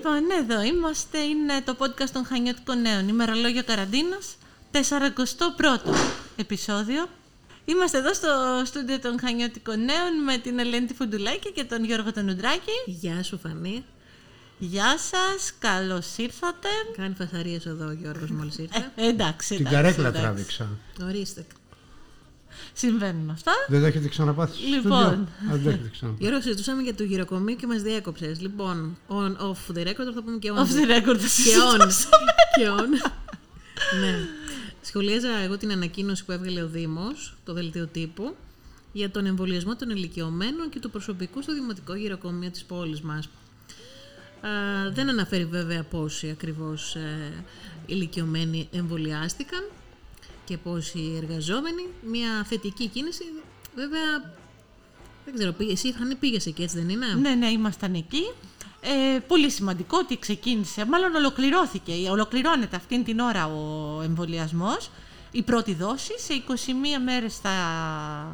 My Λοιπόν, εδώ είμαστε. Είναι το podcast των Χανιώτικων Νέων. Ημερολόγιο καραντίνας, 41ο επεισόδιο. Είμαστε εδώ στο στούντιο των Χανιώτικων Νέων με την Ελένη τη Φουντουλάκη και τον Γιώργο τον Ουντράκη. Γεια σου Φανή. Γεια σας, καλώς ήρθατε. Κάνει φασαρίες εδώ ο Γιώργος μόλις ήρθε. Ε, εντάξει, Την εντάξει, καρέκλα εντάξει. τράβηξα. Ορίστε. Συμβαίνουν αυτά. Δεν το έχετε ξαναπάθει στο Λοιπόν. στούντιο; Α, δεν το έχετε ξαναπάθει. Γιώργο, συζητούσαμε για το γυροκομείο και μας διέκοψες. Λοιπόν, on, off the record θα πούμε και on. Off the record θα Και on. συζητούσαμε. και on. ναι. Σχολίαζα εγώ την ανακοίνωση που έβγαλε ο Δήμος, το δελτίο τύπου, για τον εμβολιασμό των ηλικιωμένων και του προσωπικού στο Δημοτικό Γυροκομείο της πόλης μας. Α, δεν αναφέρει βέβαια πόσοι ακριβώς ε, ηλικιωμένοι εμβολιάστηκαν και πόσοι εργαζόμενοι. Μια θετική κίνηση, βέβαια, δεν ξέρω, πήγε- εσύ Φανή πήγες εκεί έτσι δεν είναι; Ναι, ναι, ήμασταν εκεί. Ε, πολύ σημαντικό ότι ξεκίνησε, μάλλον ολοκληρώθηκε, ολοκληρώνεται αυτήν την ώρα ο εμβολιασμός. Η πρώτη δόση, σε 21 μέρες θα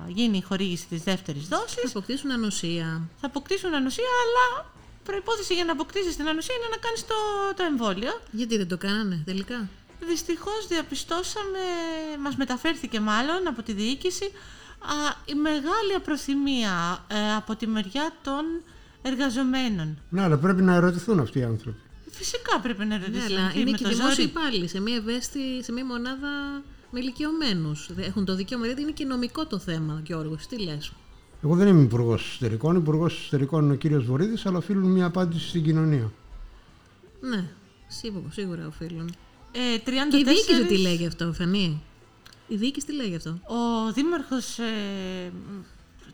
γίνει η χορήγηση της δεύτερης Θα δόσης. αποκτήσουν ανοσία. Θα αποκτήσουν ανοσία, αλλά προϋπόθεση για να αποκτήσεις την ανοσία είναι να κάνεις το, το εμβόλιο. Γιατί δεν το κάνανε τελικά; Δυστυχώς διαπιστώσαμε, μας μεταφέρθηκε μάλλον από τη διοίκηση, α, η μεγάλη απροθυμία ε, από τη μεριά των εργαζομένων. Ναι, αλλά πρέπει να ερωτηθούν αυτοί οι άνθρωποι. Φυσικά πρέπει να Ναι, ρωτήσουμε. αλλά τι, είναι με και το δημόσιοι ζόρι. υπάλληλοι σε μια ευαίσθητη, σε μια μονάδα με ηλικιωμένους. Έχουν το δικαίωμα, γιατί είναι και νομικό το θέμα, Γιώργος. Τι λες; Εγώ δεν είμαι υπουργός εσωτερικών. Υπουργός εσωτερικών είναι ο κύριος Βορύδης, αλλά οφείλουν μια απάντηση στην κοινωνία. Ναι, σίγουρα, σίγουρα οφείλουν. Ε, 34... Και η διοίκηση τι λέει γι' αυτό, Φανή; Η διοίκηση τι λέει γι' αυτό; Ο δήμαρχος ε,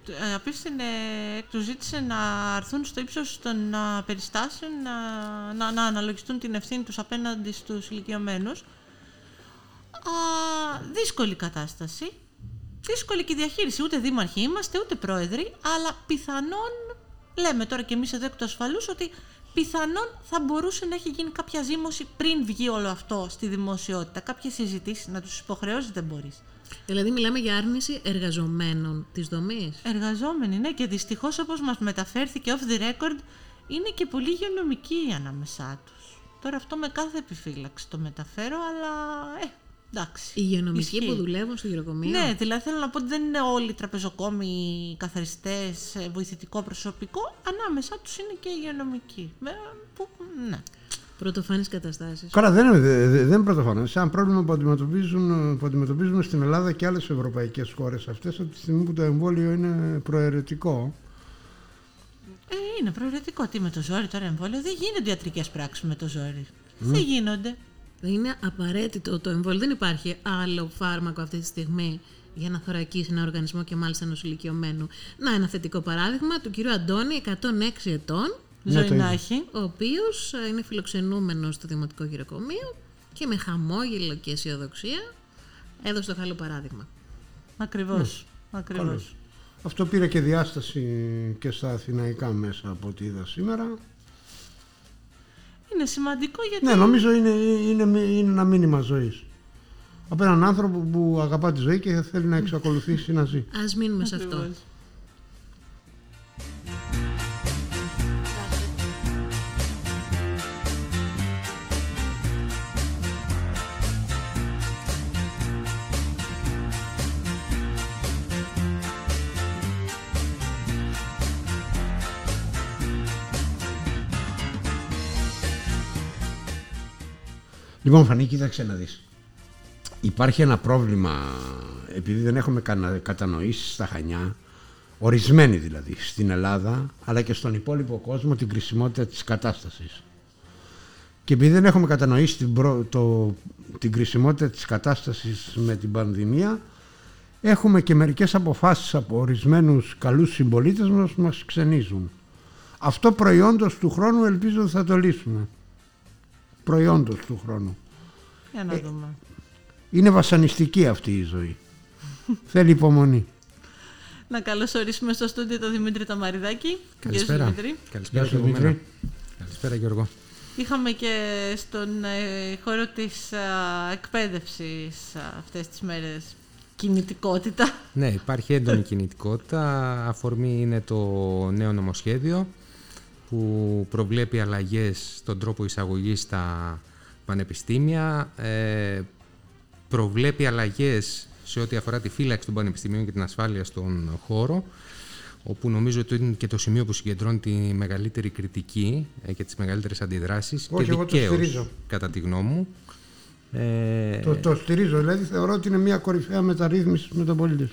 ε, απίφθινε, του ζήτησε να έρθουν στο ύψος των α, περιστάσεων, να, να, να αναλογιστούν την ευθύνη τους απέναντι στους ηλικιωμένους. Α, δύσκολη κατάσταση. Δύσκολη και η διαχείριση. Ούτε δήμαρχοι είμαστε, ούτε πρόεδροι, αλλά πιθανόν, λέμε τώρα και εμείς εδώ εκ του ασφαλούς, ότι πιθανόν θα μπορούσε να έχει γίνει κάποια ζήμωση πριν βγει όλο αυτό στη δημοσιότητα. Κάποιες συζητήσεις να τους υποχρεώσεις δεν μπορείς. Δηλαδή, μιλάμε για άρνηση εργαζομένων της δομής. Εργαζόμενοι, ναι, και δυστυχώς όπως μας μεταφέρθηκε off the record, είναι και πολύ υγειονομικοί ανάμεσά τους. Τώρα αυτό με κάθε επιφύλαξη το μεταφέρω, αλλά ε, εντάξει. Οι υγειονομικοί Ισχύει. που δουλεύουν στο γυροκομείο. Ναι, δηλαδή θέλω να πω ότι δεν είναι όλοι τραπεζοκόμοι, καθαριστές, βοηθητικό προσωπικό. Ανάμεσά τους είναι και υγειονομικοί. Με, που, ναι. Πρωτοφανείς καταστάσεις. Καλά, δεν είναι, δε- δε- δεν είναι πρωτοφανές. Είναι ένα πρόβλημα που, αντιμετωπίζουν, που αντιμετωπίζουμε στην Ελλάδα και άλλες ευρωπαϊκές χώρες αυτές, από τη στιγμή που το εμβόλιο είναι προαιρετικό. Ε, είναι προαιρετικό. Τι με το ζόρι τώρα εμβόλιο. Δεν γίνονται ιατρικές πράξεις με το ζόρι. Δεν γίνονται. Είναι απαραίτητο το εμβόλιο. Δεν υπάρχει άλλο φάρμακο αυτή τη στιγμή για να θωρακίσει ένα οργανισμό και μάλιστα ενό ηλικιωμένου. Να, ένα θετικό παράδειγμα του κυρίου Αντώνη, 106 ετών, Ναι, Ζωή το να είδα. έχει. ο οποίος είναι φιλοξενούμενος στο Δημοτικό Γυροκομείο και με χαμόγελο και αισιοδοξία έδωσε το καλό παράδειγμα. Ακριβώς. Ακριβώς. Καλώς. Αυτό πήρε και διάσταση και στα αθηναϊκά μέσα από ό,τι είδα σήμερα. Είναι σημαντικό γιατί. Ναι, νομίζω είναι, είναι, είναι ένα μήνυμα ζωής. Από έναν άνθρωπο που αγαπά τη ζωή και θέλει να εξακολουθήσει να ζει. Α μείνουμε σε αυτό. Λοιπόν, Φανή, κοίταξε να δεις. Υπάρχει ένα πρόβλημα, επειδή δεν έχουμε κανα- κατανοήσει στα Χανιά, ορισμένοι δηλαδή, στην Ελλάδα, αλλά και στον υπόλοιπο κόσμο, την κρισιμότητα της κατάστασης. Και επειδή δεν έχουμε κατανοήσει την, προ- το, την κρισιμότητα της κατάστασης με την πανδημία, έχουμε και μερικές αποφάσεις από ορισμένους καλούς συμπολίτες μας που μας ξενίζουν. Αυτό προϊόντος του χρόνου ελπίζω ότι θα το λύσουμε. Προϊόντος του χρόνου. Για να Ε, δούμε. Είναι βασανιστική αυτή η ζωή. Θέλει υπομονή. Να καλωσορίσουμε στο στούντιο τον Δημήτρη Ταμαριδάκη. Γεια σου, Καλησπέρα. Δημήτρη. Καλησπέρα Γεια και σου, από μένα. Δημήτρη. Καλησπέρα Γιώργο. Είχαμε και στον ε, χώρο της α, εκπαίδευσης α, αυτές τις μέρες κινητικότητα. Ναι, υπάρχει έντονη κινητικότητα. Αφορμή είναι το νέο νομοσχέδιο που προβλέπει αλλαγές στον τρόπο εισαγωγής στα πανεπιστήμια. Ε, προβλέπει αλλαγές σε ό,τι αφορά τη φύλαξη των πανεπιστημίων και την ασφάλεια στον χώρο όπου νομίζω ότι είναι και το σημείο που συγκεντρώνει τη μεγαλύτερη κριτική ε, και τις μεγαλύτερες αντιδράσεις Όχι, και εγώ το δικαίως, στηρίζω. κατά τη γνώμη μου. Ε, Το, το στηρίζω, δηλαδή θεωρώ ότι είναι μια κορυφαία μεταρρύθμιση με τον πολίτη.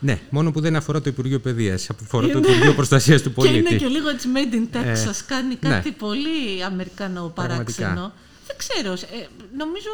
Ναι, μόνο που δεν αφορά το Υπουργείο Παιδείας, αφορά το Υπουργείο Προστασίας του Και είναι Πολίτη. και λίγο έτσι made in Texas. Κάνει ναι. κάτι πολύ αμερικανό Πραγματικά. παράξενο. Δεν ξέρω. ε, νομίζω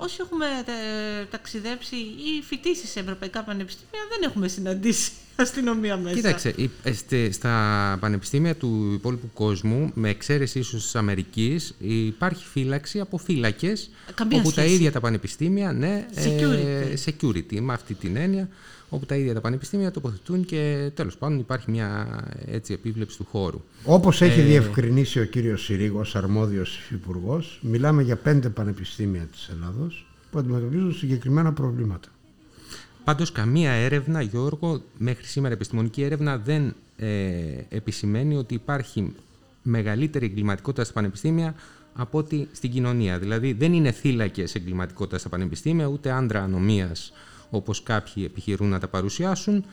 ε, όσοι έχουμε τε- ταξιδέψει ή φοιτήσει σε ευρωπαϊκά πανεπιστήμια δεν έχουμε συναντήσει αστυνομία μέσα. Κοίταξε, η- ε, στε- στα πανεπιστήμια του υπόλοιπου κόσμου, με εξαίρεση ίσως της Αμερικής, υπάρχει φύλαξη από φύλακες. Καμία όπου τα σχέση. ίδια τα πανεπιστήμια, ναι, ε, Security. security, με αυτή την έννοια, όπου τα ίδια τα πανεπιστήμια τοποθετούν και τέλος πάντων υπάρχει μια έτσι, επίβλεψη του χώρου. Όπως έχει Ε, διευκρινίσει ο κύριος Συρίγος, αρμόδιος υπουργός, μιλάμε για πέντε πανεπιστήμια της Ελλάδος που αντιμετωπίζουν συγκεκριμένα προβλήματα. Πάντως καμία έρευνα, Γιώργο, μέχρι σήμερα επιστημονική έρευνα δεν ε, επισημαίνει ότι υπάρχει μεγαλύτερη εγκληματικότητα στα πανεπιστήμια από ότι στην κοινωνία. Δηλαδή δεν είναι θύλακες εγκληματικότητας στα πανεπιστήμια, ούτε άντρα ανομίας όπως κάποιοι επιχειρούν να τα παρουσιάσουν.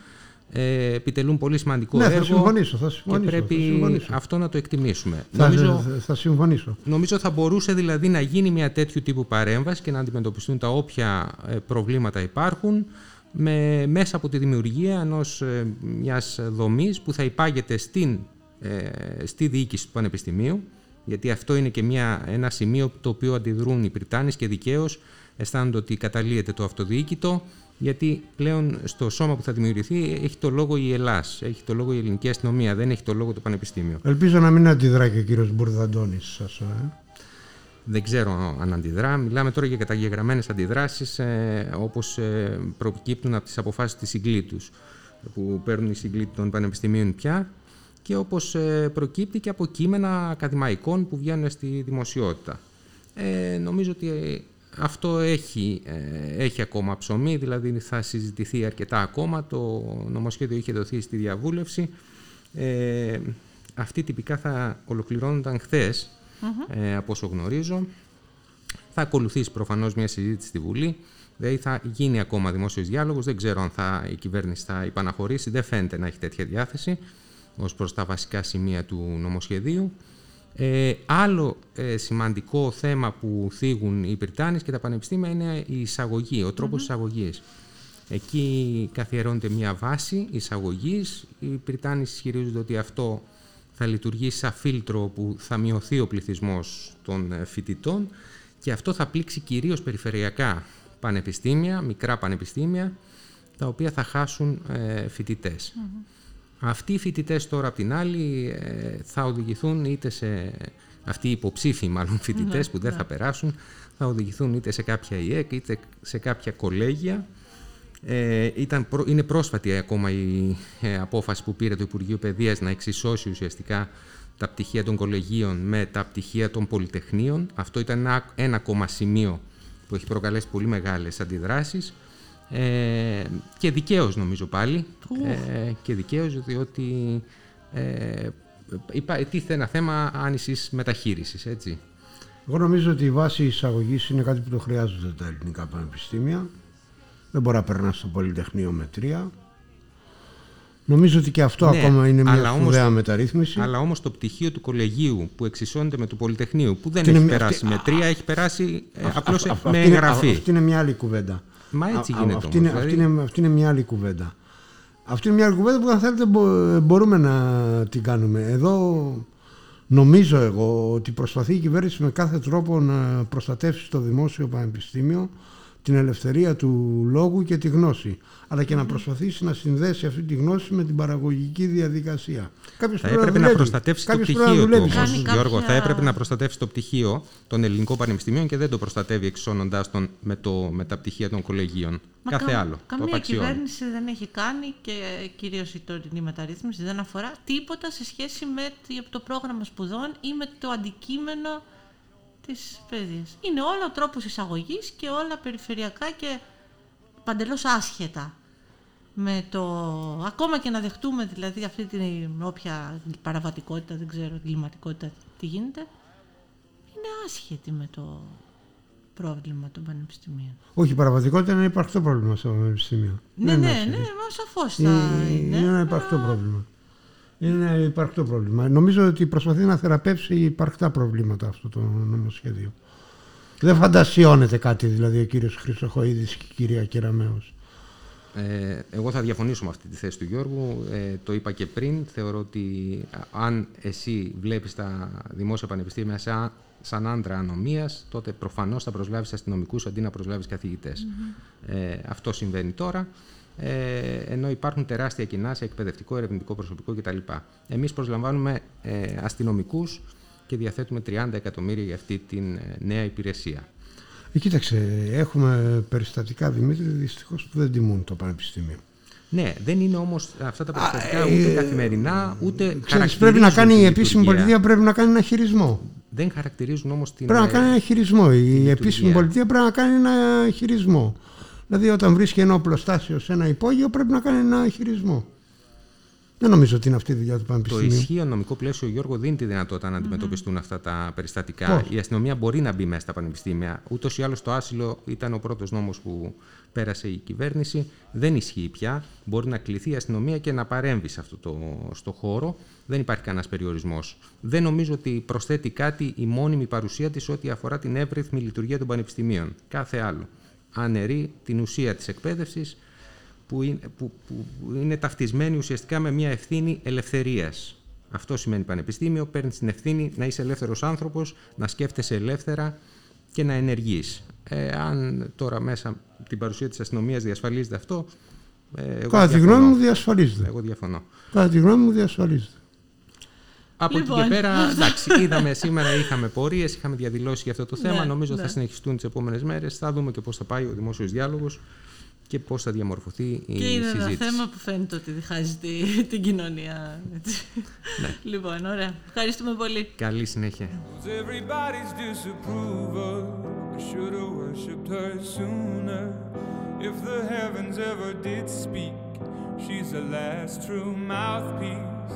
Ε, επιτελούν πολύ σημαντικό Ναι, θα έργο συμφωνήσω, θα και συμφωνήσω, θα πρέπει συμφωνήσω. αυτό να το εκτιμήσουμε. Θα, Νομίζω... θα, θα συμφωνήσω. Νομίζω θα μπορούσε δηλαδή να γίνει μια τέτοιου τύπου παρέμβαση και να αντιμετωπιστούν τα όποια ε, προβλήματα υπάρχουν με, μέσα από τη δημιουργία ενός, ε, μιας δομής που θα υπάγεται στην, ε, στη διοίκηση του Πανεπιστημίου γιατί αυτό είναι και μια, ένα σημείο το οποίο αντιδρούν οι Πριτάνες και δικαίως αισθάνονται ότι καταλύεται το αυτοδιοίκητο γιατί πλέον στο σώμα που θα δημιουργηθεί έχει το λόγο η Ελλάς, έχει το λόγο η ελληνική αστυνομία, δεν έχει το λόγο το Πανεπιστήμιο. Ελπίζω να μην αντιδρά και ο κύριος Μπουρδαντώνης σας. Ε. Δεν ξέρω αν αντιδρά. Μιλάμε τώρα για καταγεγραμμένες αντιδράσεις ε, όπως ε, προκύπτουν από τις αποφάσεις της συγκλήτους που παίρνουν οι συγκλήτοι των πανεπιστημίων πια και όπως ε, προκύπτει και από κείμενα ακαδημαϊκών που βγαίνουν στη δημοσιότητα. Ε, νομίζω ότι ε, αυτό έχει, ε, έχει ακόμα ψωμί, δηλαδή θα συζητηθεί αρκετά ακόμα. Το νομοσχέδιο είχε δοθεί στη διαβούλευση. Ε, αυτή τυπικά θα ολοκληρώνονταν χθες, ε, από όσο γνωρίζω. Θα ακολουθήσει προφανώς μια συζήτηση στη Βουλή. Δηλαδή θα γίνει ακόμα δημόσιος διάλογος. Δεν ξέρω αν θα, η κυβέρνηση θα υπαναχωρήσει. Δεν φαίνεται να έχει τέτοια διάθεση ως προς τα βασικά σημεία του νομοσχεδίου. Ε, άλλο ε, σημαντικό θέμα που θίγουν οι Πριτάνες και τα πανεπιστήμια είναι η εισαγωγή, ο τρόπος εισαγωγής. Εκεί καθιερώνεται μια βάση εισαγωγής. Οι Πριτάνες ισχυρίζονται ότι αυτό θα λειτουργήσει σαν φίλτρο που θα μειωθεί ο πληθυσμός των ε, φοιτητών και αυτό θα πλήξει κυρίως περιφερειακά πανεπιστήμια, μικρά πανεπιστήμια, τα οποία θα χάσουν ε, φοιτητες Αυτοί οι φοιτητές τώρα απ' την άλλη ε, θα οδηγηθούν είτε σε. Αυτοί οι υποψήφοι μάλλον φοιτητές που δεν θα περάσουν, θα οδηγηθούν είτε σε κάποια ΙΕΚ είτε σε κάποια κολέγια. Ε, ήταν, πρό- είναι πρόσφατη ακόμα η ε, απόφαση που πήρε το Υπουργείο Παιδείας να εξισώσει ουσιαστικά τα πτυχία των κολεγίων με τα πτυχία των πολυτεχνείων. Αυτό ήταν ένα, ένα ακόμα σημείο που έχει προκαλέσει πολύ μεγάλες αντιδράσεις. Ε, και δικαίως νομίζω πάλι. Ε, και δικαίως διότι ε, υπά, τίθεται ένα θέμα άνησης μεταχείρισης, έτσι. Εγώ νομίζω ότι η βάση εισαγωγής είναι κάτι που το χρειάζονται τα ελληνικά πανεπιστήμια. Δεν μπορεί να περνάς στο Πολυτεχνείο με τρία. Νομίζω ότι και αυτό Ναι, ακόμα είναι μια αλλά όμως σπουδαία το- μεταρρύθμιση. Αλλά όμως το πτυχίο του κολεγίου που εξισώνεται με του Πολυτεχνείου, που δεν Αυτή έχει είναι μια- περάσει αυτή- με τρία, έχει περάσει ε, απλώς Α- με αυτή είναι- εγγραφή. Αυτή είναι μια άλλη κουβέντα. Μα έτσι Α- α- γίνεται αυτή, όμως, είναι, αυτή, δηλαδή- είναι, αυτή είναι μια άλλη κουβέντα. Αυτή είναι μια άλλη κουβέντα που αν θέλετε μπο- μπορούμε να την κάνουμε. Εδώ νομίζω εγώ ότι προσπαθεί η κυβέρνηση με κάθε τρόπο να προστατεύσει το δημόσιο πανεπιστήμιο την ελευθερία του λόγου και τη γνώση. Αλλά και να προσπαθήσει να συνδέσει αυτή τη γνώση με την παραγωγική διαδικασία. Κάποιος Θα πρέπει έπρεπε να δουλεύει. προστατεύσει το Κάποιος πρέπει να πτυχίο του δουλεύει. όμως, Κάνει Γιώργο. κάποια- Θα έπρεπε να προστατεύσει το πτυχίο των ελληνικών πανεπιστημίων και δεν το προστατεύει εξώνοντάς τον με, το, με τα πτυχία των κολεγίων. Μα Κάθε κα- άλλο. το Καμία απαξιώνει. κυβέρνηση δεν έχει κάνει και κυρίως η τωρινή μεταρρύθμιση δεν αφορά τίποτα σε σχέση με τη- το πρόγραμμα σπουδών ή με το αντικείμενο της παιδείας. Είναι όλα ο τρόπος εισαγωγής και όλα περιφερειακά και παντελώς άσχετα. Με το, ακόμα και να δεχτούμε δηλαδή αυτή την όποια παραβατικότητα, δεν ξέρω, εγκληματικότητα τι γίνεται, είναι άσχετη με το πρόβλημα των πανεπιστημίων. Όχι, η παραβατικότητα είναι ένα υπαρκτό πρόβλημα στο Πανεπιστήμιο. Ναι, Δεν ναι, είναι ναι, άσχετη. μα σαφώς Είναι, θα είναι. είναι ένα υπαρκτό πρόβλημα. Είναι ένα υπαρκτό πρόβλημα. Νομίζω ότι προσπαθεί να θεραπεύσει υπαρκτά προβλήματα αυτό το νομοσχέδιο. Δεν φαντασιώνεται κάτι δηλαδή ο κύριος Χρυσοχοίδης και η κυρία Κεραμέως. Ε, εγώ θα διαφωνήσω με αυτή τη θέση του Γιώργου. Ε, το είπα και πριν. Θεωρώ ότι α, αν εσύ βλέπεις τα δημόσια πανεπιστήμια σαν, σαν άντρα ανομίας, τότε προφανώς θα προσλάβεις αστυνομικούς αντί να προσλάβεις καθηγητές. Ε, αυτό συμβαίνει τώρα. Ε, ενώ υπάρχουν τεράστια κοινά σε εκπαιδευτικό, ερευνητικό προσωπικό κτλ. Εμείς προσλαμβάνουμε ε, αστυνομικούς και διαθέτουμε 30 εκατομμύρια για αυτή την ε, νέα υπηρεσία. Ε, κοίταξε, έχουμε περιστατικά Δημήτρη δυστυχώς που δεν τιμούν το Πανεπιστήμιο. Ναι, δεν είναι όμως αυτά τα περιστατικά ε, ούτε καθημερινά, ούτε Ξέρεις, πρέπει να χαρακτηρίζουν κάνει τη η επίσημη λειτουργία. πολιτεία πρέπει να κάνει ένα χειρισμό. Δεν χαρακτηρίζουν όμως την... Πρέπει να ε, κάνει ένα χειρισμό. Η λειτουργία. επίσημη πολιτεία πρέπει να κάνει ένα χειρισμό. Δηλαδή, όταν βρίσκει ένα οπλοστάσιο σε ένα υπόγειο, πρέπει να κάνει ένα χειρισμό. Δεν νομίζω ότι είναι αυτή η δουλειά του Το Πανεπιστημίου. ισχύον νομικό πλαίσιο, Γιώργο, δίνει τη δυνατότητα να αντιμετωπιστούν αυτά τα περιστατικά. Πώς; Η αστυνομία μπορεί να μπει μέσα στα πανεπιστήμια. Ούτως ή άλλως το άσυλο ήταν ο πρώτος νόμος που πέρασε η κυβέρνηση. Δεν ισχύει πια. Μπορεί να κληθεί η αστυνομία και να παρέμβει σε αυτό το στο χώρο. Δεν υπάρχει κανένας περιορισμός. Δεν νομίζω ότι προσθέτει κάτι η μόνιμη παρουσία της ό,τι αφορά την εύρυθμη λειτουργία των πανεπιστημίων. Κάθε άλλο. Αναιρεί την ουσία της εκπαίδευσης που είναι, που, που είναι ταυτισμένη ουσιαστικά με μια ευθύνη ελευθερίας. Αυτό σημαίνει πανεπιστήμιο, παίρνεις την ευθύνη να είσαι ελεύθερος άνθρωπος, να σκέφτεσαι ελεύθερα και να ενεργείς. Ε, αν τώρα μέσα την παρουσία της αστυνομίας διασφαλίζεται αυτό, ε, εγώ Κατά τη διαφωνώ. γνώμη μου διασφαλίζεται. Εγώ διαφωνώ. Κατά τη γνώμη μου διασφαλίζεται. Από εκεί Λοιπόν. και πέρα, εντάξει, είδαμε σήμερα, είχαμε πορείες, είχαμε διαδηλώσει για αυτό το θέμα. Ναι, Νομίζω ναι. θα συνεχιστούν τις επόμενες μέρες. Θα δούμε και πώς θα πάει ο δημόσιος διάλογος και πώς θα διαμορφωθεί η Και είναι ένα συζήτηση. θέμα που φαίνεται ότι διχάζει τη- την κοινωνία. έτσι. Ναι. Λοιπόν, ωραία. Ευχαριστούμε πολύ. Καλή συνέχεια. was everybody's disapproval. I should have worshipped her sooner. If the heavens ever did speak, she's the last true mouthpiece.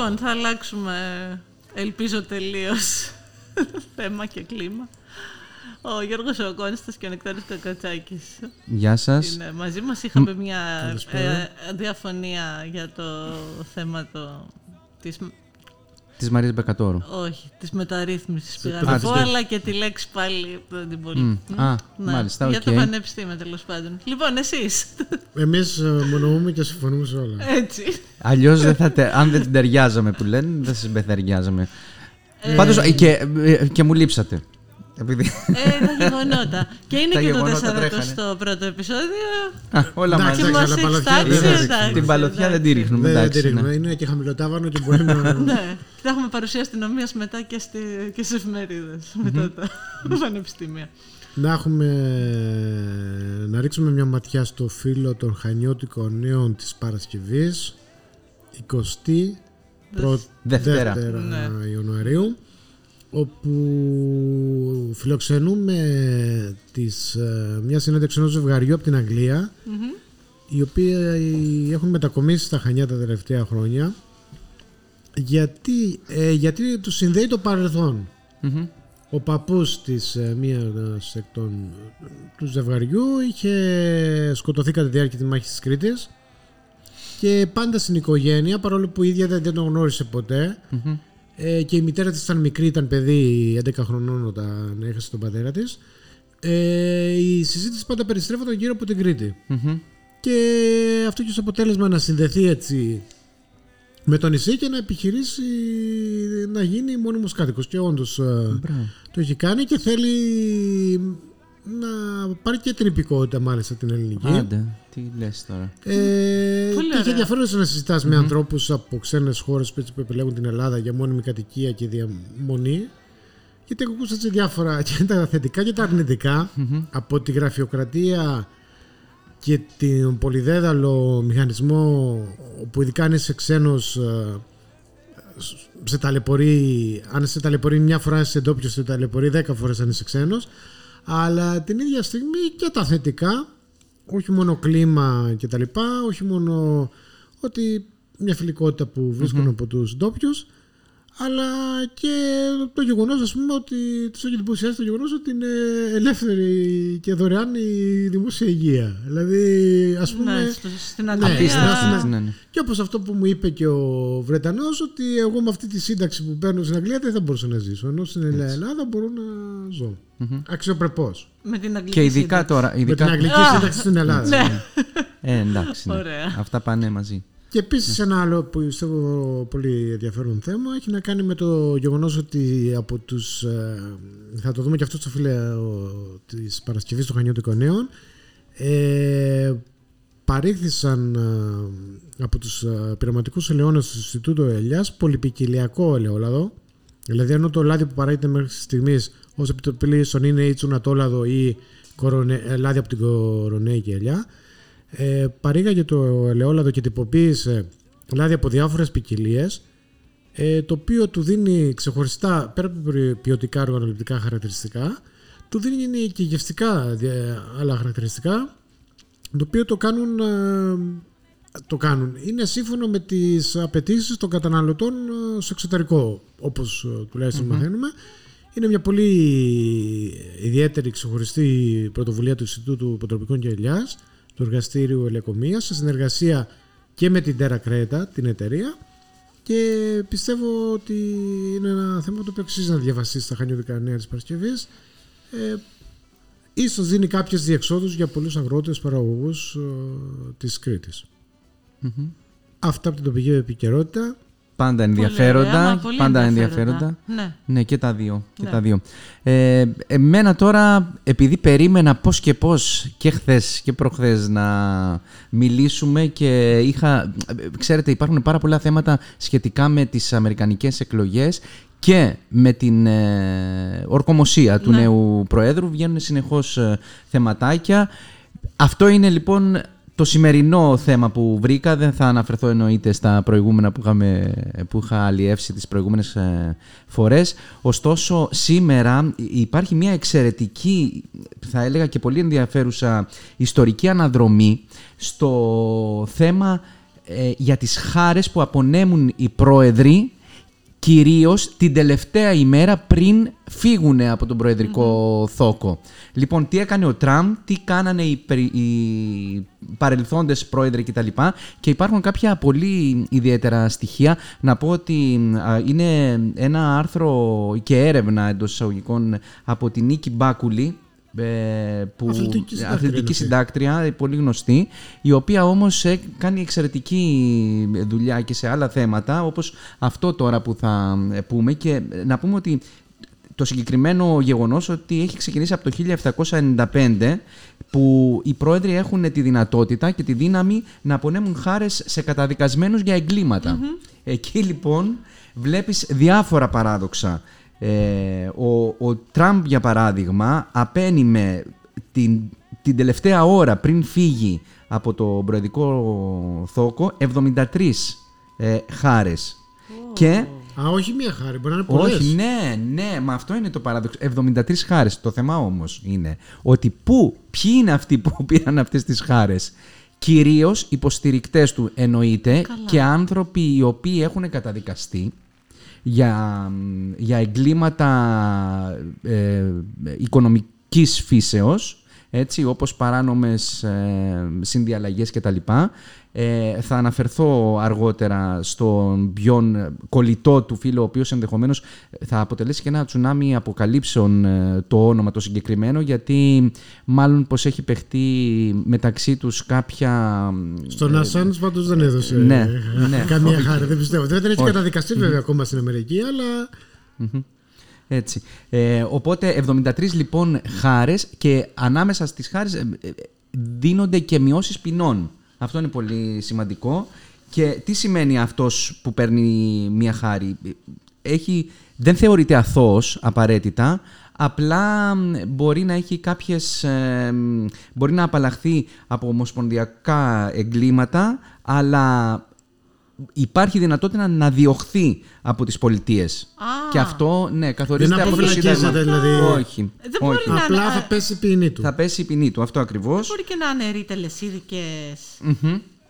Λοιπόν, θα αλλάξουμε, ελπίζω τελείως, θέμα και κλίμα. Ο Γιώργος Οκόνιστας και ο Νεκτάρης Κακατσάκης Γεια σας. είναι μαζί μας. Είχαμε μια ε, διαφωνία για το θέμα το, της, Της Μαρίας Μπεκατόρου. όχι, της μεταρρύθμισης πήγα Α, να της πω, δε- αλλά και τη λέξη πάλι δεν την πολύ. Μμ, Μμ, α, ναι, μάλιστα, Για οκ. το πανεπιστήμιο τέλος πάντων. Λοιπόν, εσείς, Εμείς ε, μονομούμε και συμφωνούμε σε όλα. έτσι. Αλλιώς δεν θα τε- αν δεν την ταιριάζαμε που λένε, δεν σας ταιριάζαμε. Πάντως ε, και, ε, και μου λείψατε. Επειδή... Ε, τα γεγονότα. και είναι Τα και το γεγονότα 41ο επεισόδιο. Α, όλα Εντάξει, μαζί. Και αλλά μας έχει παλωθιά τάξει, δεν Είδες, εντάξει, Την παλωθιά δεν τη εντάξει. ρίχνουμε. Δεν δεν τη εντάξει, ρίχνουμε. ναι. Είναι και χαμηλοτάβανο και μπορεί να. Ναι, και θα έχουμε παρουσία αστυνομία μετά και, στη, και στις εφημερίδες μετά τα πανεπιστήμια. να έχουμε να ρίξουμε μια ματιά στο φύλλο των χανιώτικων νέων της Παρασκευής 20 Δευτέρα. Ναι. Ιανουαρίου όπου φιλοξενούμε τις, ε, μια συνέντευξη ενός ζευγαριού από την αγγλια οι οποίοι έχουν μετακομίσει στα Χανιά τα τελευταία χρόνια γιατί, ε, γιατί τους συνδέει το παρελθόν. Μμμ. ο παππούς της ε, μίας εκ των, του ζευγαριού είχε σκοτωθεί κατά τη διάρκεια της μάχης της Κρήτης και πάντα στην οικογένεια παρόλο που η ίδια δεν, δεν τον γνώρισε ποτέ ε, και η μητέρα της ήταν μικρή, ήταν παιδί 11 χρονών όταν έχασε τον πατέρα της ε, η συζήτηση πάντα περιστρέφονταν γύρω από την Κρήτη Μμμ. και αυτό και ως αποτέλεσμα να συνδεθεί έτσι με το νησί και να επιχειρήσει να γίνει μόνιμος κάτοικος και όντως ε, Μπράβο. το έχει κάνει και θέλει να πάρει και την υπηκότητα μάλιστα την ελληνική. Άντε, τι λες τώρα. Ε, Πολύ και έχει ωραία. ενδιαφέρον να συζητάς με ανθρώπους από ξένες χώρες που, έτσι που επιλέγουν την Ελλάδα για μόνιμη κατοικία και διαμονή γιατί έχω ακούσει έτσι διάφορα και τα θετικά και τα αρνητικα από τη γραφειοκρατία και τον πολυδέδαλο μηχανισμό που ειδικά αν είσαι ξένος ε, σε ταλαιπωρεί, αν σε ταλαιπωρεί μια φορά είσαι ντόπιος, σε ταλαιπωρεί δέκα φορές αν είσαι ξένος αλλά την ίδια στιγμή και τα θετικά όχι μόνο κλίμα και τα λοιπά όχι μόνο ότι μια φιλικότητα που βρίσκουν από τους ντόπιους, αλλά και το γεγονός ας πούμε ότι τους έχει εντυπωσιάσει το γεγονός ότι είναι ελεύθερη και δωρεάν η δημόσια υγεία δηλαδή ας πούμε Ναι, στο- στην ναι, Αγγλία. Απίστευτο. Ναι, ναι. και όπως αυτό που μου είπε και ο Βρετανός ότι εγώ με αυτή τη σύνταξη που παίρνω στην Αγγλία δεν θα μπορούσα να ζήσω ενώ στην Ελλάδα μπορώ να ζω αξιοπρεπώς Με την αγγλική Και ειδικά σύνταξη. τώρα. με την Ειδικά... αγγλική σύνταξη στην Ελλάδα Ναι. Ε, εντάξει. ναι. Ωραία. Αυτά πάνε μαζί. Και επίσης ένα άλλο που πιστεύω πολύ ενδιαφέρον θέμα έχει να κάνει με το γεγονός ότι από τους. θα το δούμε και αυτό στο φίλο της Παρασκευής των Χανιώτικων Νέων. Ε, παρήχθησαν ε, από τους ε, πειραματικούς ελαιώνες του Ινστιτούτου Ελιάς πολυπικιλιακό ελαιόλαδο δηλαδή ενώ το λάδι που παράγεται μέχρι στιγμής ως επιτοπλίστων είναι ή τσουνατόλαδο ή κορονε, ε, λάδι από την κορονέικη ελιά ε, παρήγαγε το ελαιόλαδο και τυποποίησε λάδι από διάφορες ποικιλίες, ε, το οποίο του δίνει ξεχωριστά πέρα από ποιοτικά οργανωληπτικά χαρακτηριστικά του δίνει και γευστικά δια- άλλα χαρακτηριστικά το οποίο το κάνουν, ε, το κάνουν. Είναι σύμφωνο με τις απαιτήσεις των καταναλωτών ε, στο εξωτερικό όπως ε, τουλάχιστον μαθαίνουμε. Είναι μια πολύ ιδιαίτερη ξεχωριστή πρωτοβουλία του Ινστιτούτου Υποτροπικών και Ελιάς του Εργαστήριου Ελεκομίας σε συνεργασία και με την Terra Creta, την εταιρεία. Και πιστεύω ότι είναι ένα θέμα το οποίο αξίζει να διαβαστεί στα χανιώτικα νέα της Παρασκευής. Ε, ίσως δίνει κάποιες διεξόδους για πολλούς αγρότες παραγωγούς ε, της κρητης Αυτά από την τοπική επικαιρότητα. Πάντα Πολύ ενδιαφέροντα. ωραία, μα πολύ πάντα ενδιαφέροντα. Ναι. Ναι, και τα δύο. Και Ναι. τα δύο. Ε, εμένα τώρα, επειδή περίμενα πώς και πώς και χθες και προχθές να μιλήσουμε και είχα... Ξέρετε, υπάρχουν πάρα πολλά θέματα σχετικά με τις αμερικανικές εκλογές και με την ε, ορκομοσία του Ναι. νέου Προέδρου. Βγαίνουν συνεχώς ε, θεματάκια. Αυτό είναι λοιπόν το σημερινό θέμα που βρήκα. Δεν θα αναφερθώ εννοείται στα προηγούμενα που, είχαμε, που είχα αλλιεύσει τις προηγούμενες ε, φορές. Ωστόσο, σήμερα υπάρχει μια εξαιρετική, θα έλεγα και πολύ ενδιαφέρουσα ιστορική αναδρομή στο θέμα ε, για τις χάρες που απονέμουν οι πρόεδροι κυρίως την τελευταία ημέρα πριν φύγουν από τον προεδρικό θόκο. Λοιπόν, τι έκανε ο Τραμπ, τι κάνανε οι, περι- οι παρελθόντες πρόεδροι κτλ. Και υπάρχουν κάποια πολύ ιδιαίτερα στοιχεία. Να πω ότι α, είναι ένα άρθρο και έρευνα εντός εισαγωγικών από την Νίκη Μπάκουλη, ε, που, Αθλητική συντάκτρια αθλητική είναι αυτή. συντάκτρια, ε, πολύ γνωστή, η οποία όμως ε, κάνει εξαιρετική δουλειά και σε άλλα θέματα, όπως αυτό τώρα που θα ε, πούμε και ε, να πούμε ότι το συγκεκριμένο γεγονός ότι έχει ξεκινήσει από το 1795 που οι πρόεδροι έχουν τη δυνατότητα και τη δύναμη να απονέμουν χάρες σε καταδικασμένους για εγκληματα Εκεί λοιπόν βλέπεις διάφορα παράδοξα. Ε, ο, ο Τραμπ για παράδειγμα απένιμε την, την τελευταία ώρα πριν φύγει από το προεδρικό θόκο 73 ε, χάρες. Και Α, όχι μία χάρη, μπορεί να είναι πολλές. όχι, ναι, ναι, μα αυτό είναι το παράδοξο. 73 χάρες. Το θέμα όμως είναι ότι πού, ποιοι είναι αυτοί που πήραν αυτές τις χάρες. Κυρίως υποστηρικτές του εννοείται και άνθρωποι οι οποίοι έχουν καταδικαστεί για, για εγκλήματα ε, οικονομικής φύσεως, έτσι, όπως παράνομες ε, συνδιαλλαγές κτλ. Ε, θα αναφερθώ αργότερα στον πιο κολλητό του φίλο, ο οποίος ενδεχομένως θα αποτελέσει και ένα τσουνάμι αποκαλύψεων ε, το όνομα το συγκεκριμένο, γιατί μάλλον πως έχει παιχτεί μεταξύ τους κάποια... Στον Ασάνς πάντως δεν έδωσε ναι, ε, ναι. καμία χάρη, δεν πιστεύω. Δεν έχει Όχι. καταδικαστεί βέβαια ακόμα στην Αμερική, αλλά Έτσι. Ε, οπότε 73 λοιπόν χάρες και ανάμεσα στις χάρες ε, ε, δίνονται και μειώσεις ποινών. Αυτό είναι πολύ σημαντικό. Και τι σημαίνει αυτός που παίρνει μία χάρη; Έχει, δεν θεωρείται αθώος απαραίτητα, απλά μ, μπορεί να έχει κάποιες... ε, μ, μπορεί να απαλλαχθεί από ομοσπονδιακά εγκλήματα, αλλά υπάρχει δυνατότητα να διωχθεί από τις πολιτείες. Α. Και αυτό, ναι, καθορίζεται Δεν από το αποφυλακίζεται, Σύνταγμα. δηλαδή. Όχι. Δεν μπορεί όχι. να- απλά α, θα πέσει η ποινή του. Θα πέσει η ποινή του, αυτό ακριβώς. Μπορεί και να είναι τελεσίδικες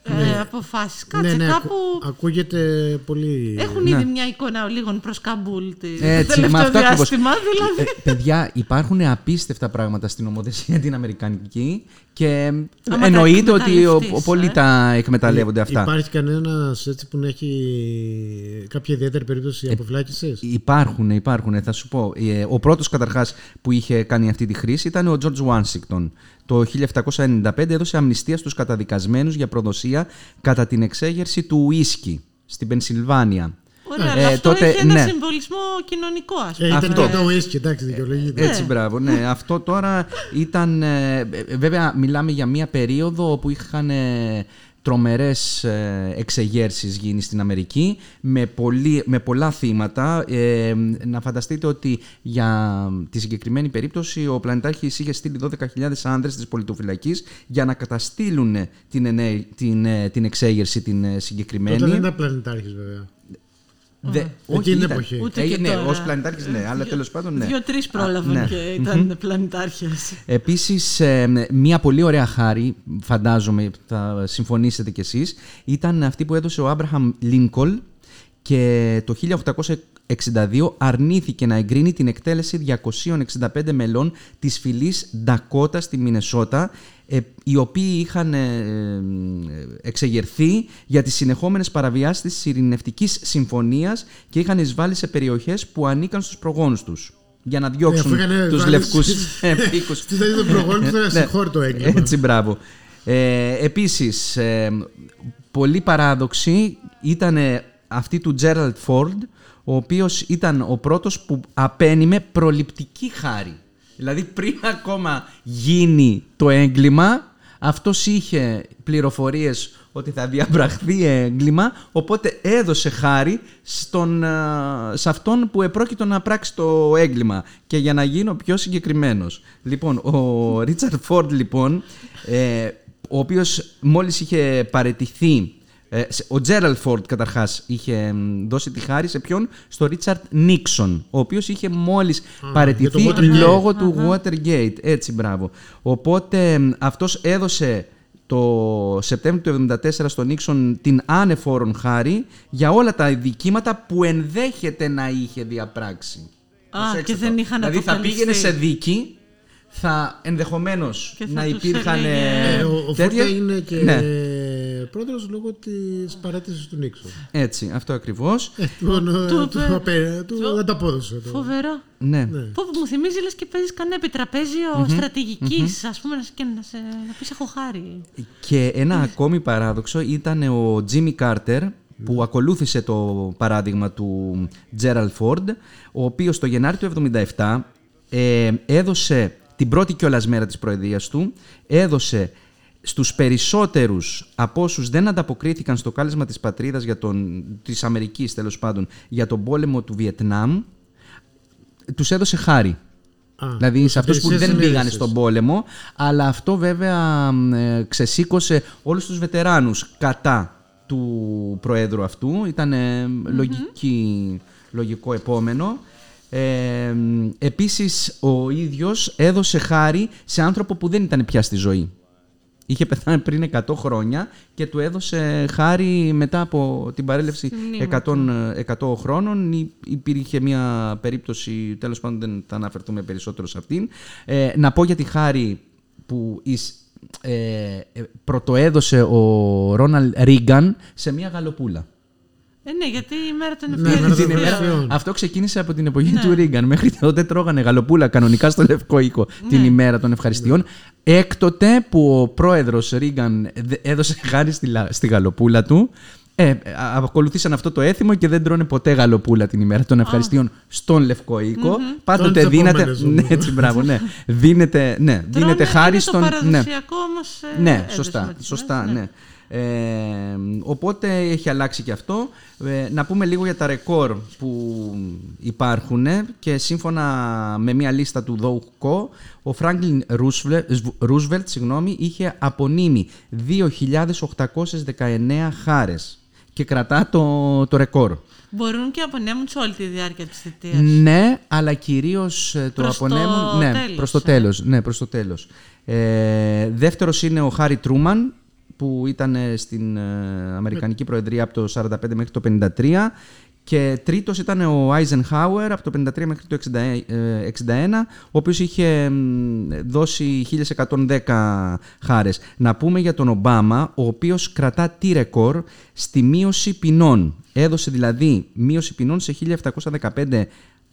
Μμμ. ε, αποφάσεις. Κάτσε ναι, ναι, κάπου... ακου- ακούγεται πολύ... Έχουν Ναι. ήδη μια εικόνα λίγων προς Καμπούλ τη- το Έτσι, με τελευταίο αυτό ακριβώς. διάστημα, δηλαδή. Ε, παιδιά, υπάρχουν απίστευτα πράγματα στην ομοθεσία την Αμερικανική και Άμα τα εννοείται ότι ο, εκμεταλλευτείς, ο, πολλοί ε. τα εκμεταλλεύονται αυτά. Υπάρχει κανένας έτσι που να έχει κάποια ιδιαίτερη περίπτωση Ε, αποφυλάκησης; Υπάρχουν, υπάρχουν, θα σου πω. Ε, Ο πρώτος καταρχάς που είχε κάνει αυτή τη χρήση ήταν ο George Washington. Το 1795 έδωσε αμνηστία στους καταδικασμένους για προδοσία κατά την εξέγερση του ουίσκι στην Πενσιλβάνια. Ωραία, Ε, αλλά αυτό τότε, έχει ένα ναι. συμβολισμό κοινωνικό, ας πούμε. Ε, ήταν αυτό. και το whisky, εντάξει, δικαιολογείται. Έτσι, μπράβο. Ναι, αυτό τώρα ήταν. ε, ε, βέβαια, μιλάμε για μια περίοδο όπου είχαν ε, τρομερές ε, εξεγέρσεις γίνει στην Αμερική με, πολύ, με πολλά θύματα. Ε, να φανταστείτε ότι για τη συγκεκριμένη περίπτωση ο πλανητάρχης είχε στείλει 12.000 άνδρες της πολιτοφυλακής για να καταστήλουν την, ενέ- την, ε, την εξέγερση την ε, συγκεκριμένη. Τότε δεν ήταν πλανητάρχης βέβαια. Δε, Εκείνη την ήταν. εποχή. Ούτε Ε, και ναι, τώρα. ως πλανητάρχης ναι, αλλά τέλος πάντων ναι. Δύο-τρεις πρόλαβαν ναι. και ήταν πλανητάρχες. Επίσης, ε, μια πολύ ωραία χάρη, φαντάζομαι θα συμφωνήσετε κι εσείς, ήταν αυτή που έδωσε ο Άμπραχαμ Λίνκολ και το 1862 αρνήθηκε να εγκρίνει την εκτέλεση 265 μελών της φυλής Ντακότα στη Μινεσότα, ε, οι οποίοι είχαν ε, ε, εξεγερθεί για τις συνεχόμενες παραβιάσεις της ειρηνευτικής συμφωνίας και είχαν εισβάλει σε περιοχές που ανήκαν στους προγόνους τους για να διώξουν Ε, αφού είχαν τους βάλει λευκούς στις- επίκους. Στη θέση των προγόνων τους ήταν Ναι. συγχώρητο έγκλημα. Έτσι, μπράβο. Ε, επίσης, ε, πολύ παράδοξη ήταν ε, αυτή του Gerald Ford, ο οποίος ήταν ο πρώτος που απένιμε προληπτική χάρη. Δηλαδή πριν ακόμα γίνει το έγκλημα, αυτός είχε πληροφορίες ότι θα διαπραχθεί έγκλημα, οπότε έδωσε χάρη στον, α, σε αυτόν που επρόκειτο να πράξει το έγκλημα. Και για να γίνω πιο συγκεκριμένος. Λοιπόν, ο Ρίτσαρντ Φόρντ, λοιπόν, ε, ο οποίος μόλις είχε παρετηθεί ε, σε- ο Τζέραλ Φόρντ καταρχάς είχε μ, δώσει τη χάρη σε ποιον, στο Ρίτσαρντ Νίξον, ο οποίος είχε μόλις παρετηθεί για το Watergate. λόγω του Watergate. Έτσι, μπράβο. Οπότε μ, αυτός έδωσε το Σεπτέμβριο του 1974 στον Νίξον την άνεφόρον χάρη για όλα τα δικήματα που ενδέχεται να είχε διαπράξει. Α, Προσέξτε και δεν το. είχαν Δηλαδή θα αποκαλυφθεί. πήγαινε σε δίκη, θα ενδεχομένως Και θα να τους υπήρχαν έλεγε- Ε, ο ο τέτοια- Φόρτα είναι και Ναι. Πρόεδρος λόγω της παρέτησης του Νίξον. Έτσι, αυτό ακριβώς. Ε, του- του- του του- απέ- Του του- ανταπόδωσε. το. Φοβερό. Ναι. Πω, πω, μου θυμίζει λες και παίζεις κανένα επιτραπέζιο στρατηγικής, ας πούμε, να, σε- και να, σε, να πεις έχω χάρη. Και ένα ακόμη παράδοξο ήταν ο Τζίμι Κάρτερ που ακολούθησε το παράδειγμα του Τζέραλ Φόρντ, ο οποίος το Γενάρη του 1977 ε, έδωσε την πρώτη κιόλας μέρα της προεδρίας του, έδωσε στους περισσότερους από όσους δεν ανταποκρίθηκαν στο κάλεσμα της πατρίδας για τον, της Αμερικής τέλος πάντων για τον πόλεμο του Βιετνάμ τους έδωσε χάρη. Α, δηλαδή σε αυτούς που υπηρεσίες δεν πήγαν συνείδησης. στον πόλεμο αλλά αυτό βέβαια μ, ε, ξεσήκωσε όλους τους βετεράνους κατά του Προέδρου αυτού. Ήταν ε, λογική, λογικό επόμενο. Ε, μ, επίσης ο ίδιος έδωσε χάρη σε άνθρωπο που δεν ήταν πια στη ζωή. Είχε πεθάνει πριν 100 χρόνια και του έδωσε χάρη μετά από την παρέλευση 100, 100 χρόνων. Υ- Υπήρχε μια περίπτωση, τέλος πάντων δεν θα αναφερθούμε περισσότερο σε αυτήν. Ε, να πω για τη χάρη που εις- ε, ε, πρωτοέδωσε ο Ρόναλ Ρίγκαν σε μια γαλοπούλα. Ε, ναι, γιατί η μέρα των Ναι, ευκαιριών. μέρα των Την ημέρα- ευκαιριών. Αυτό ξεκίνησε από την εποχή του Ρίγκαν. Μέχρι τότε τρώγανε γαλοπούλα κανονικά στο Λευκό Οίκο την ημέρα των ευχαριστειών. Έκτοτε που ο πρόεδρος Ρίγκαν δε- έδωσε χάρη στη, λα- στη γαλοπούλα του, ε, α- ακολουθήσαν αυτό το έθιμο και δεν τρώνε ποτέ γαλοπούλα την ημέρα των ευχαριστειών στον Λευκό Οίκο. Πάντοτε Τις δίνεται. επόμενες Ναι, όμως. έτσι, μπράβο, ναι. Δίνεται, ναι, Τρώνε, δίνεται χάρη είναι στον. Το ναι. παραδοσιακό όμως, ε, Ναι, έδεσμα σωστά, της σωστά, ημέρας, ναι. Ε, οπότε έχει αλλάξει και αυτό. Ε, να πούμε λίγο για τα ρεκόρ που υπάρχουν και σύμφωνα με μια λίστα του ΔΟΚΟ, ο Φράγκλιν Ρούσβελτ συγγνώμη, είχε απονείμει 2.819 χάρες και κρατά το, το ρεκόρ. Μπορούν και απονέμουν σε όλη τη διάρκεια της θητείας. Ναι, αλλά κυρίως ε, το Προς το απονέμουν... ναι, τέλος, προς το ε. τέλος. Ναι, προς το τέλος. Ε, δεύτερος είναι ο Χάρι Τρούμαν, που ήταν ε, στην ε, Αμερικανική Προεδρία από το 45 μέχρι το 53 και τρίτος ήταν ο Άιζενχάουερ από το 53 μέχρι το 60 ε, 61, ο οποίος είχε μ, δώσει 1110 χάρες. Να πούμε για τον Ομπάμα, ο οποίος κρατά τι ρεκόρ στη μείωση ποινών. Έδωσε δηλαδή μείωση ποινών σε 1715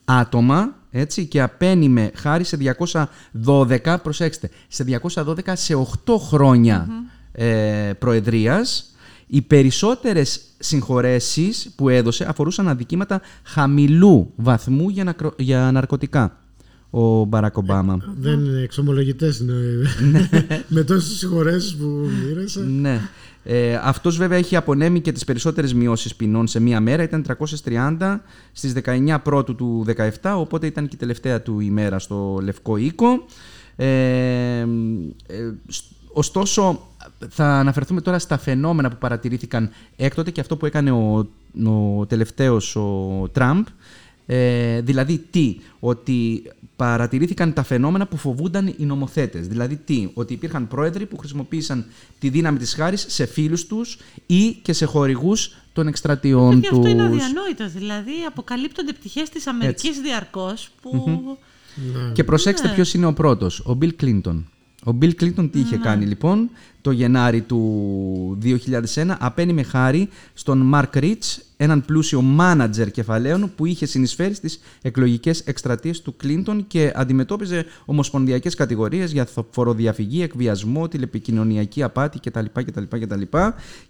άτομα έτσι, και απένιμε χάρη σε 212, προσέξτε, σε 212 σε 8 χρόνια ε, προεδρίας. Οι περισσότερες συγχωρέσεις που έδωσε αφορούσαν αδικήματα χαμηλού βαθμού για, νακρο- για ναρκωτικά ο Μπαράκ Ομπάμα. Δεν είναι εξομολογητές είναι. Ναι. με τόσες συγχωρέσεις που μοίρασε. Ναι. Ε, αυτός βέβαια έχει απονέμει και τις περισσότερες μειώσεις ποινών σε μία μέρα. Ήταν 330 στις 19 πρώτου του 17, οπότε ήταν και η τελευταία του ημέρα στο Λευκό Οίκο. Ε, ε, σ- ωστόσο, θα αναφερθούμε τώρα στα φαινόμενα που παρατηρήθηκαν έκτοτε και αυτό που έκανε ο, ο τελευταίος ο Τραμπ. Ε, δηλαδή τι, ότι παρατηρήθηκαν τα φαινόμενα που φοβούνταν οι νομοθέτες. Δηλαδή τι, ότι υπήρχαν πρόεδροι που χρησιμοποίησαν τη δύναμη της χάρης σε φίλους τους ή και σε χορηγούς των εκστρατιών Και τους. αυτό είναι αδιανόητος. Δηλαδή, αποκαλύπτονται πτυχές της Αμερικής διαρκώς που. Και προσέξτε ποιος είναι ο πρώτος, ο Bill Clinton. Ο Bill Clinton τι είχε κάνει λοιπόν το Γενάρη του 2001, απένιμε χάρη στον Mark Rich, έναν πλούσιο μάνατζερ κεφαλαίων που είχε συνεισφέρει στις εκλογικές εκστρατείες του Clinton και αντιμετώπιζε ομοσπονδιακές κατηγορίες για θο- φοροδιαφυγή, εκβιασμό, τηλεπικοινωνιακή απάτη κτλ. κτλ, κτλ.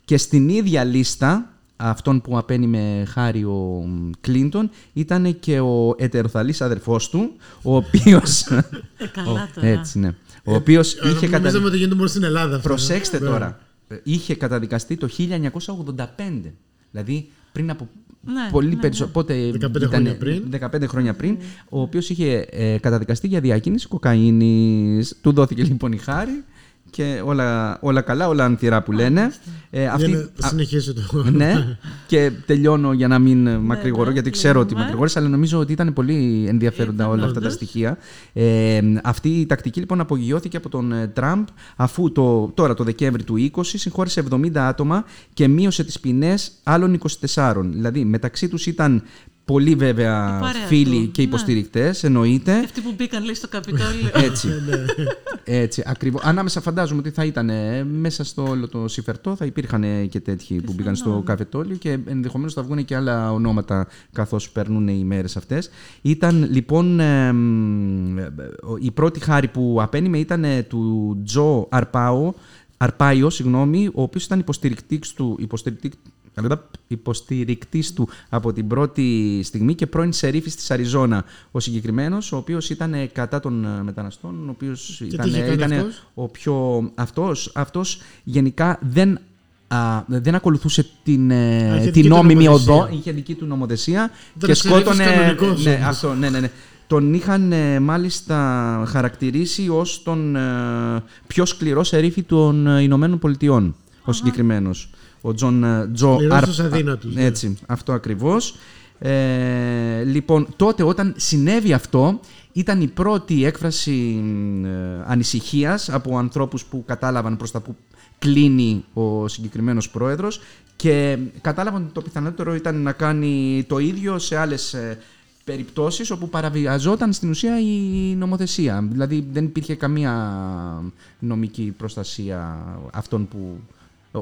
Και στην ίδια λίστα αυτόν που απένιμε χάρη ο Κλίντον ήταν και ο ετεροθαλής αδερφός του, ο οποίος... Ε, καλά τώρα. Έτσι, ναι. Ο οποίος είχε Νομίζαμε καταδικαστεί... ότι γίνεται μόνο στην Ελλάδα αυτό. Προσέξτε Ναι. τώρα. Ε, Είχε καταδικαστεί το 1985. Δηλαδή πριν από Ναι, πολύ ναι, περισσότερο. Πότε 15 ήταν, χρόνια πριν. 15 χρόνια πριν, ο οποίος είχε ε, καταδικαστεί για διακίνηση κοκαίνης. Του δόθηκε λοιπόν η χάρη και όλα, όλα καλά, όλα ανθυρά που λένε. Ε, Για αυτή, να συνεχίσει το. ναι, και τελειώνω για να μην μακρηγορώ, ναι, γιατί ξέρω ότι ναι. μακρηγόρησα, αλλά νομίζω ότι ήταν πολύ ενδιαφέροντα Ήταν όλα αυτά τα όντως. στοιχεία. Ε, αυτή η τακτική λοιπόν απογειώθηκε από τον ε, Τραμπ, αφού το, τώρα το Δεκέμβρη του 20 συγχώρησε 70 άτομα και μείωσε τις ποινές άλλων 24. Δηλαδή μεταξύ τους ήταν πολλοί βέβαια Η παρέα φίλοι του, και ναι. υποστηρικτές, εννοείται. Και αυτοί που μπήκαν, λέει, στο Καπιτόλιο. Έτσι. Έτσι, ακριβώς. Ανάμεσα φαντάζομαι ότι θα ήταν ε, μέσα στο όλο το συμφερτό, θα υπήρχαν ε, και τέτοιοι που μπήκαν στο καφετόλιο και ενδεχομένως θα βγουν και άλλα ονόματα καθώς περνούν οι μέρες αυτές. Ήταν λοιπόν ε, μ, ε, η πρώτη χάρη που απένιμε ήταν ε, του Τζο Αρπάο, Αρπάιο, συγγνώμη, ο οποίος ήταν υποστηρικτής του, υποστηρικτή, υποστηρικτής του από την πρώτη στιγμή και πρώην σερίφης της Αριζόνα ο συγκεκριμένος, ο οποίος ήταν ε, κατά των ε, μεταναστών, ο οποίος ήταν, τι είχε κάνει ήταν αυτός; ο πιο... Αυτός, αυτός γενικά δεν, α, δεν ακολουθούσε την, ε, Α, είχε την δική του νόμιμη νομοθεσία. οδό, είχε δική του νομοθεσία Ήταν και σερίφης σκότωνε... κανονικός ναι, όμως. αυτό, ναι, ναι, ναι. Τον είχαν ε, μάλιστα χαρακτηρίσει ως τον ε, πιο σκληρό σερίφη των ε, Ηνωμένων Πολιτειών, ο συγκεκριμένος. Ο Τζον ε, Τζο Σκληρός Αρ- στους αδύνατους, ναι. Έτσι, αυτό ακριβώς. Ε, λοιπόν, τότε όταν συνέβη αυτό, ήταν η πρώτη έκφραση ε, ανησυχίας από ανθρώπους που κατάλαβαν προς τα που κλείνει ο συγκεκριμένος πρόεδρος και κατάλαβαν ότι το πιθανότερο ήταν να κάνει το ίδιο σε άλλες ε, περιπτώσεις όπου παραβιαζόταν στην ουσία η νομοθεσία. Δηλαδή δεν υπήρχε καμία νομική προστασία αυτών που...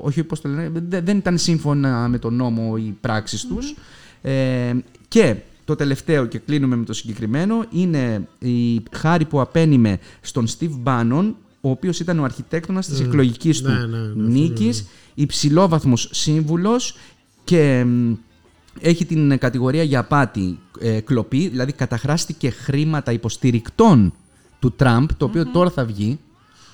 Όχι, πώς το λένε, δε- δεν ήταν σύμφωνα με τον νόμο οι πράξεις τους. Ε, και το τελευταίο και κλείνουμε με το συγκεκριμένο είναι η χάρη που απένιμε στον Steve Bannon ο οποίος ήταν ο αρχιτέκτονας της εκλογικής του Ναι, ναι, ναι, αυτό νίκης, υψηλόβαθμος σύμβουλος και μ, έχει την κατηγορία για απάτη ε, κλοπή, δηλαδή καταχράστηκε χρήματα υποστηρικτών του Τραμπ, το οποιο τώρα θα βγει.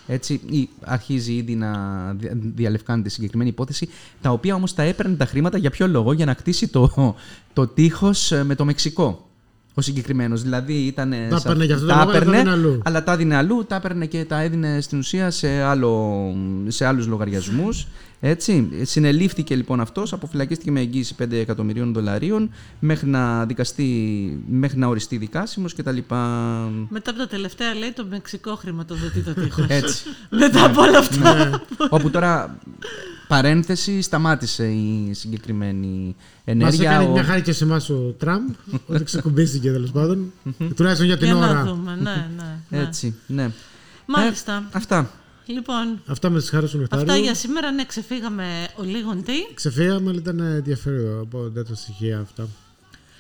Έτσι, ή αρχίζει ήδη να δια- διαλευκάνεται η συγκεκριμένη υπόθεση, τα οποία όμως τα έπαιρνε τα χρήματα για ποιο λόγο, για να κτίσει το, το τείχος ε, με το Μεξικό. Ο συγκεκριμένος. Δηλαδή ήταν. Τα έπαιρνε για αυτό το λόγο, αλλά τα έδινε αλλού. αλλά τα έδινε αλλού, τα έπαιρνε και τα έδινε στην ουσία σε, άλλο, σε άλλους λογαριασμούς. Έτσι. Συνελήφθηκε λοιπόν αυτός, αποφυλακίστηκε με εγγύηση 5 εκατομμυρίων δολαρίων μέχρι να δικαστεί, μέχρι να οριστεί δικάσιμος κτλ. Μετά από τα τελευταία λέει το Μεξικό χρηματοδοτεί το τείχος. Έτσι. Μετά από όλα αυτά. Ναι. Όπου τώρα, παρένθεση, σταμάτησε η συγκεκριμένη Μας ενέργεια. έκανε Ο- μια χάρη και σε εμάς ο Τραμπ, ότι ξεκουμπίστηκε τέλος πάντων. Τουλάχιστον για την Για να ώρα. δούμε. Ναι, ναι, ναι. Έτσι, ναι. Μάλιστα. Ε, αυτά. Λοιπόν, Αυτά με τι χάρε του αυτά Νεκτάριου. για σήμερα. Ναι, ξεφύγαμε ο λίγον τι. Ξεφύγαμε, αλλά ήταν ενδιαφέρον από τα στοιχεία αυτά.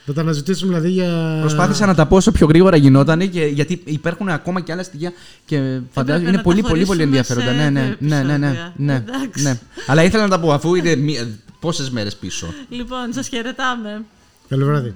Θα τα αναζητήσουμε δηλαδή για. Προσπάθησα να τα πω όσο πιο γρήγορα γινόταν και, γιατί υπάρχουν ακόμα και άλλα στοιχεία και φαντάζομαι Έπρεπε είναι να πολύ τα πολύ πολύ χωρίσουμε ενδιαφέροντα. σε Ναι, ναι, δύο ναι, ναι, ναι, επεισόδια. ναι, Εντάξει. ναι. Αλλά ήθελα να τα πω αφού είναι μία- πόσες μέρες πίσω. Λοιπόν, σας χαιρετάμε. Καλό βράδυ.